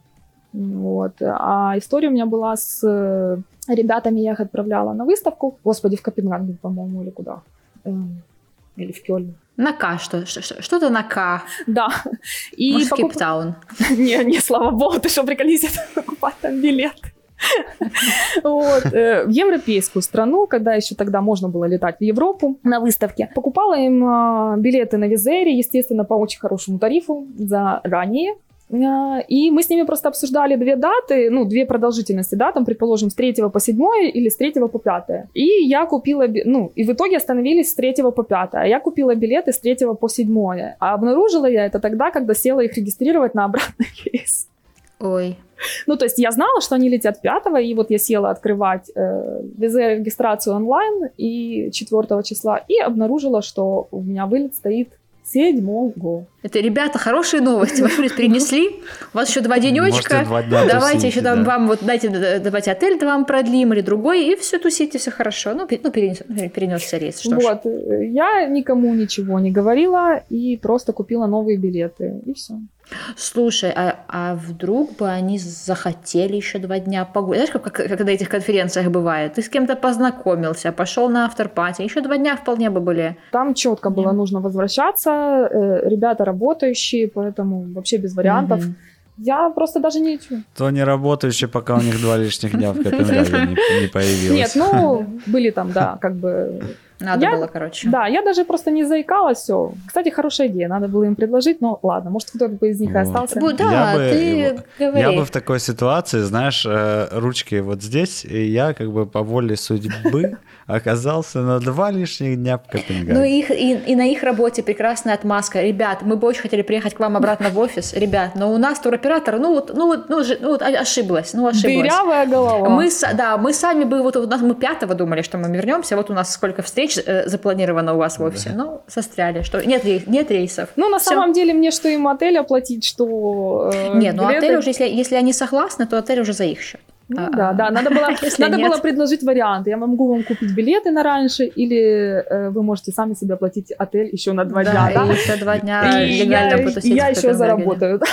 Вот. А история у меня была с ребятами я их отправляла на выставку. Господи, в Копенгаген, по-моему, или куда? Эм, или в Кёльн. На К, что, что-то на К. Да. И Может, покуп... Кейптаун. Не, не, слава богу, ты что, приколись, покупать там билет. Вот. Э, в европейскую страну, когда еще тогда можно было летать в Европу на выставке, покупала им а, билеты на Визере, естественно, по очень хорошему тарифу за ранее а, и мы с ними просто обсуждали две даты, ну, две продолжительности, да, там, предположим, с 3 по 7 или с 3 по 5. И я купила, ну, и в итоге остановились с 3 по 5. А я купила билеты с 3 по 7. А обнаружила я это тогда, когда села их регистрировать на обратный рейс. Ой. Ну, то есть я знала, что они летят 5 и вот я села открывать э, регистрацию онлайн и 4 числа, и обнаружила, что у меня вылет стоит седьмого. Это, ребята, хорошие новости. Ваш вылет перенесли. У вас еще два денечка. Два дня давайте еще там да. вам вот дайте, давайте отель вам продлим или другой, и все тусите, все хорошо. Ну, ну перенес, перенесся рейс. Что вот. Ж. Я никому ничего не говорила и просто купила новые билеты. И все. Слушай, а, а вдруг бы они захотели еще два дня погулять? Знаешь, как, как на этих конференциях бывает? Ты с кем-то познакомился, пошел на авторпати, еще два дня вполне бы были. Там четко было нужно возвращаться, э, ребята работающие, поэтому вообще без вариантов. Угу. Я просто даже не. То не работающие, пока у них два лишних дня в Копенгагене не появилось. Нет, ну, были там, да, как бы надо я, было, короче. Да, я даже просто не заикалась, все. Кстати, хорошая идея, надо было им предложить, но ладно, может, кто-то бы из них вот. остался. Ну, да, я ты бы, говори. Я бы в такой ситуации, знаешь, э, ручки вот здесь, и я как бы по воле судьбы оказался на два лишних дня в Копенгагене. Ну их, и, и на их работе прекрасная отмазка. Ребят, мы бы очень хотели приехать к вам обратно в офис. Ребят, но у нас туроператор, ну вот, ну вот, ну, ну вот ошиблась, ну ошиблась. Дырявая голова. Мы, да, мы сами бы, вот у нас мы пятого думали, что мы вернемся, вот у нас сколько встреч встреча э, запланирована у вас в офисе, но застряли, что нет, нет рейсов. Ну, на Всё. самом деле, мне что им отель оплатить, что... э, Нет, ну билеты. отель уже, если, если они согласны, то отель уже за их счет. Ну, А, да, да, надо было, надо нет. было предложить варианты. Я могу вам купить билеты на раньше, или э, вы можете сами себе оплатить отель еще на два дня, да? и еще два дня И легально я, потусить и я еще заработаю.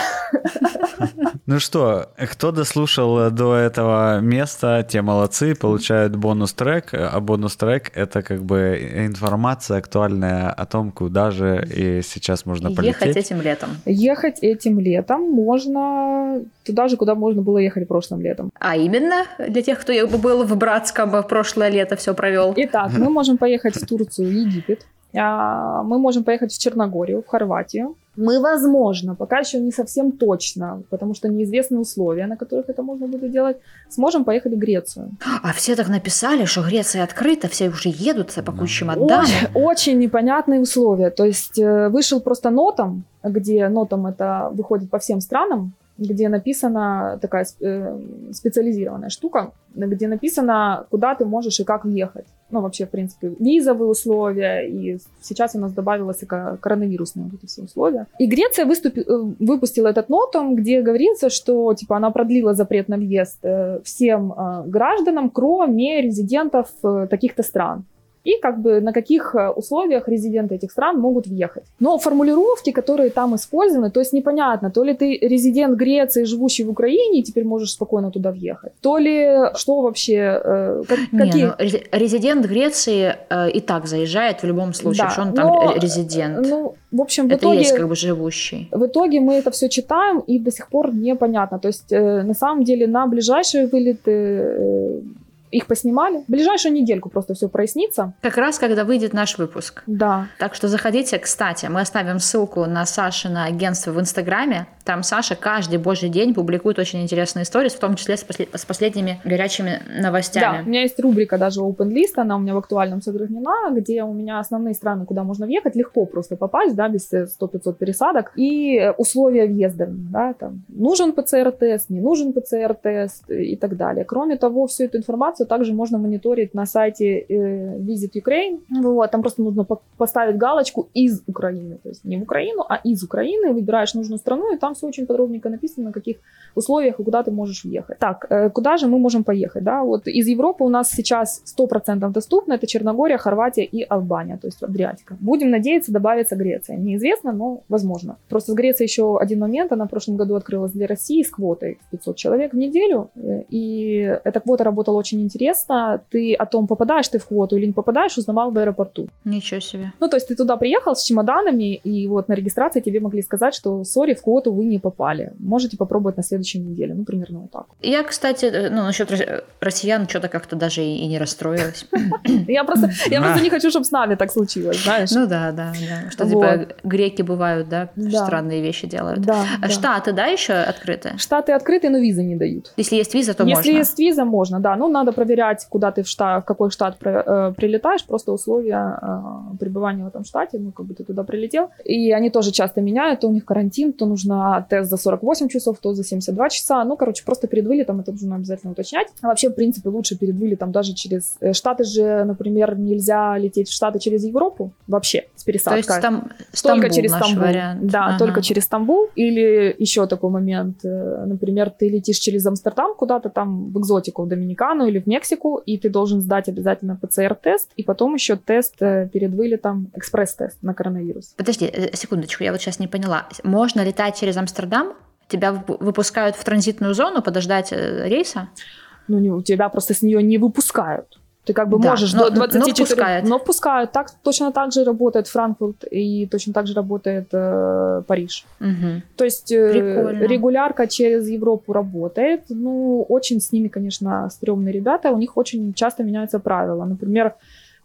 Ну что, кто дослушал до этого места, те молодцы, получают бонус-трек, а бонус-трек — это как бы информация актуальная о том, куда же и сейчас можно Ехать полететь. этим летом. Ехать этим летом можно туда же, куда можно было ехать прошлым летом. А именно, для тех, кто был в Братском в прошлое лето, все провел. Итак, мы можем поехать в Турцию, Египет. А, Мы можем поехать в Черногорию, в Хорватию. Мы, возможно, пока еще не совсем точно, потому что неизвестны условия, на которых это можно будет делать, сможем поехать в Грецию. А все так написали, что Греция открыта, все уже едут с опакующим отдам. Очень, очень непонятные условия. То есть э, вышел просто нотом, где нотом это выходит по всем странам, где написана такая э, специализированная штука, где написано, куда ты можешь и как въехать. Ну, вообще, в принципе, визовые условия, и сейчас у нас добавилось и ко- коронавирусные вот эти все условия. И Греция выступи- э, выпустила этот нотом, где говорится, что, типа, она продлила запрет на въезд э, всем гражданам, кроме резидентов таких-то стран и как бы на каких э, условиях резиденты этих стран могут въехать. Но формулировки, которые там использованы, то есть непонятно, то ли ты резидент Греции, живущий в Украине, и теперь можешь спокойно туда въехать, то ли что вообще, э, как- Не, какие... ну, ре- резидент Греции э, и так заезжает в любом случае, Да, что он там но, ре- резидент. Ну, в общем, в это итоге... есть как бы живущий. В итоге мы это все читаем, и до сих пор непонятно. То есть, э, на самом деле, на ближайшие вылеты э, их поснимали. В ближайшую недельку просто все прояснится. Как раз когда выйдет наш выпуск. Да. Так что заходите. Кстати, мы оставим ссылку на Саши на агентство в Инстаграме. Там Саша каждый божий день публикует очень интересные истории, в том числе с, после- с последними горячими Да, новостями. у меня есть рубрика даже Open List, она у меня в актуальном сохранена, где у меня основные страны, куда можно въехать, легко просто попасть, да, без э, 100-500 пересадок, и условия въезда, да, там, нужен ПЦР-тест, не нужен ПЦР-тест и так далее. Кроме того, всю эту информацию также можно мониторить на сайте э, Visit Ukraine, вот, там просто нужно по- поставить галочку из Украины, то есть не в Украину, а из Украины, выбираешь нужную страну, и там все очень подробненько написано, на каких условиях и куда ты можешь въехать. Так, э, куда же мы можем поехать, да, вот из Европы у нас сейчас 100% доступно, это Черногория, Хорватия и Албания, то есть Адриатика. Будем надеяться, добавится Греция. Неизвестно, но возможно. Просто с Грецией еще один момент, она в прошлом году открылась для России с квотой 500 человек в неделю, э, и эта квота работала очень интересно. Ты о том, попадаешь ты в квоту или не попадаешь, узнавал в аэропорту. Ничего себе. Ну, то есть ты туда приехал с чемоданами, и вот на регистрации тебе могли сказать, что, сори, в квоту вы не попали. Можете попробовать на следующей неделе. Ну, примерно вот так. Я, кстати, э, ну, насчет ро- россиян что-то как-то даже и не расстроилась. Я просто, я На. просто не хочу, чтобы с нами так случилось, знаешь. Ну да, да, да. Что типа греки бывают, да, странные вещи делают. А. Штаты, да, еще открыты? Штаты открыты, но визы не дают. Если есть виза, то Если можно. есть виза, можно, да. Ну, надо проверять, куда ты в штат, в какой штат э, прилетаешь, просто условия э, пребывания в этом штате, ну, как бы ты туда прилетел. И они тоже часто меняют, то у них карантин, то нужно тест за 48 часов, то за 72 часа. Ну, короче, просто перед вылетом это нужно обязательно уточнять. А вообще, в принципе, лучше перед вылетом даже через... э, Штаты же, например, нельзя лететь в Штаты через Европу вообще с То пересадкой. есть там Стамбул Только через Стамбул. вариант. Да, Ага. только через Стамбул. Или еще такой момент, например, ты летишь через Амстердам куда-то там в экзотику, в Доминикану или в Мексику, и ты должен сдать обязательно ПЦР-тест, и потом еще тест э, перед вылетом, экспресс-тест на коронавирус. Подожди, э, секундочку, я вот сейчас не поняла. Можно летать через Амстердам? Тебя вып- выпускают в транзитную зону подождать э, рейса? Ну, не, у тебя просто с нее не выпускают. Ты как бы Да, можешь но- до но 24... впускают. Но впускают. Так, точно так же работает Франкфурт, и точно так же работает э, Париж. Мгм. То есть э, Прикольно. регулярка через Европу работает. Ну, очень с ними, конечно, стрёмные ребята. У них очень часто меняются правила. Например,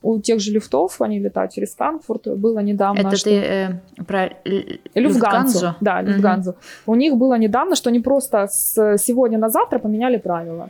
у тех же лифтов, они летают через Франкфурт. Было недавно, Это что... ты э, про Л- Люфтганзу. Да. Люфтганзу. У них было недавно, что они просто с сегодня на завтра поменяли правила.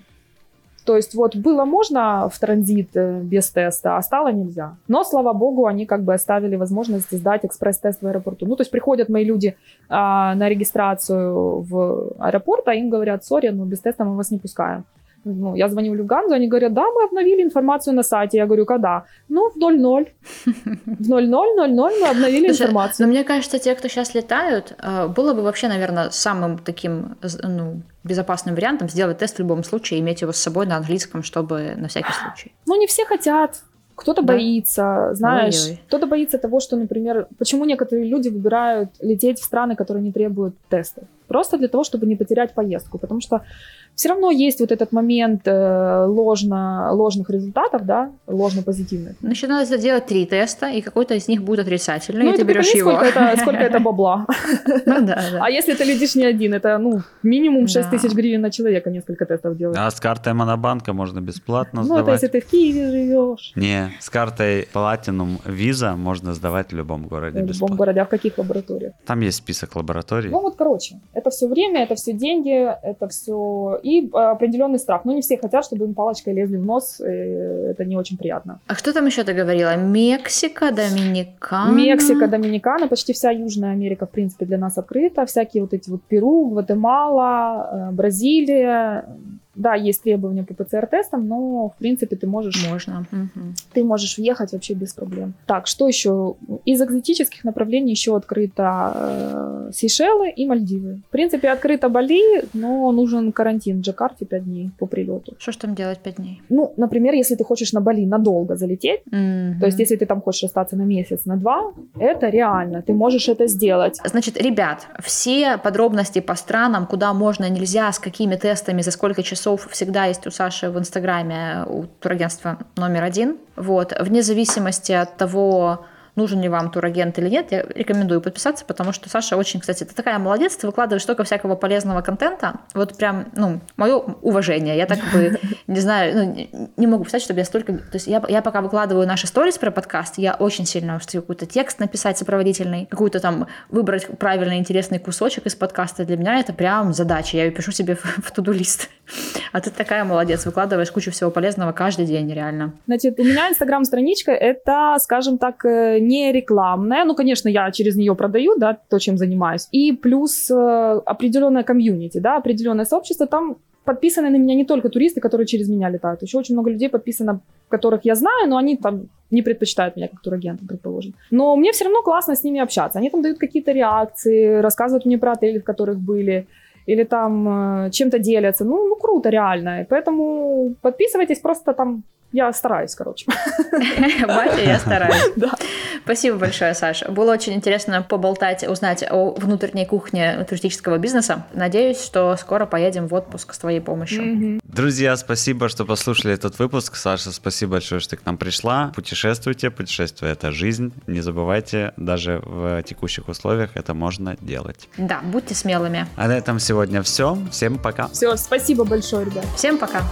То есть вот было можно в транзит э, без теста, а стало нельзя. Но, слава богу, они как бы оставили возможность сдать экспресс-тест в аэропорту. Ну, то есть приходят мои люди а, на регистрацию в аэропорт, а им говорят, сори, но без теста мы вас не пускаем. Ну, я звоню в Люфтганзу, они говорят, да, мы обновили информацию на сайте. Я говорю, когда? Ну, в 00. В 00.00 мы обновили информацию. Но мне кажется, те, кто сейчас летают, э, было бы вообще, наверное, самым таким ну, безопасным вариантом сделать тест в любом случае, иметь его с собой на английском, чтобы на всякий случай. Ну, не все хотят. Кто-то да? боится, знаешь, Ой-ой. кто-то боится того, что, например, почему некоторые люди выбирают лететь в страны, которые не требуют тестов. Просто для того, чтобы не потерять поездку. Потому что все равно есть вот этот момент э, ложно, ложных результатов, да, ложно позитивных. Значит, надо сделать три теста, и какой-то из них будет отрицательный, ну, и ты берешь его. Сколько это, сколько это бабла. Ну. А если ты летишь не один, это, ну, минимум 6 тысяч гривен на человека несколько тестов делать. А с картой Монобанка можно бесплатно сдавать. Ну, это если ты в Киеве живешь. Не, с картой Platinum Visa можно сдавать в любом городе В любом городе, а в каких лабораториях? Там есть список лабораторий. Ну вот, короче, это все время, это все деньги, это все и э, определенный страх. Но не все хотят, чтобы им палочкой лезли в нос, и это не очень приятно. А что там еще ты говорила? Мексика, Доминикана? Мексика, Доминикана, почти вся Южная Америка, в принципе, для нас открыта. Всякие вот эти вот Перу, Гватемала, э, Бразилия, да, есть требования по ПЦР-тестам, но, в принципе, ты можешь... Можно. Ты можешь въехать вообще без проблем. Так, что еще? Из экзотических направлений еще открыто э, Сейшелы и Мальдивы. В принципе, открыто Бали, но нужен карантин в Джакарте 5 дней по прилету. Что ж там делать 5 дней? Ну, например, если ты хочешь на Бали надолго залететь, mm-hmm. то есть если ты там хочешь остаться на месяц, на два, это реально, ты можешь это сделать. Значит, ребят, все подробности по странам, куда можно, нельзя, с какими тестами, за сколько часов часов всегда есть у Саши в Инстаграме у турагентства номер один. Вот. Вне зависимости от того, нужен ли вам турагент или нет, я рекомендую подписаться, потому что Саша очень, кстати, ты такая молодец, ты выкладываешь столько всякого полезного контента, вот прям, ну, мое уважение, я так бы, не знаю, ну, не могу представить, чтобы я столько, то есть я, я пока выкладываю наши сторис про подкаст, я очень сильно устаю какой-то текст написать сопроводительный, какую-то там выбрать правильный интересный кусочек из подкаста, для меня это прям задача, я ее пишу себе в, в туду-лист, а ты такая молодец, выкладываешь кучу всего полезного каждый день, реально. Значит, у меня инстаграм-страничка, это, скажем так, э, не рекламная, ну, конечно, я через нее продаю, да, то, чем занимаюсь, и плюс э, определенная комьюнити, да, определенное сообщество, там подписаны на меня не только туристы, которые через меня летают, еще очень много людей подписано, которых я знаю, но они там не предпочитают меня как турагента, предположим. Но мне все равно классно с ними общаться. Они там дают какие-то реакции, рассказывают мне про отели, в которых были, или там э, чем-то делятся. Ну, ну круто, реально. Поэтому подписывайтесь, просто там я стараюсь, короче. Батя, я стараюсь. Да. Спасибо большое, Саша. Было очень интересно поболтать, узнать о внутренней кухне туристического бизнеса. Надеюсь, что скоро поедем в отпуск с твоей помощью. Друзья, спасибо, что послушали этот выпуск. Саша, спасибо большое, что ты к нам пришла. Путешествуйте, путешествие — это жизнь. Не забывайте, даже в текущих условиях это можно делать. Да, будьте смелыми. А на этом сегодня все. Всем пока. Все, спасибо большое, ребят. Всем пока.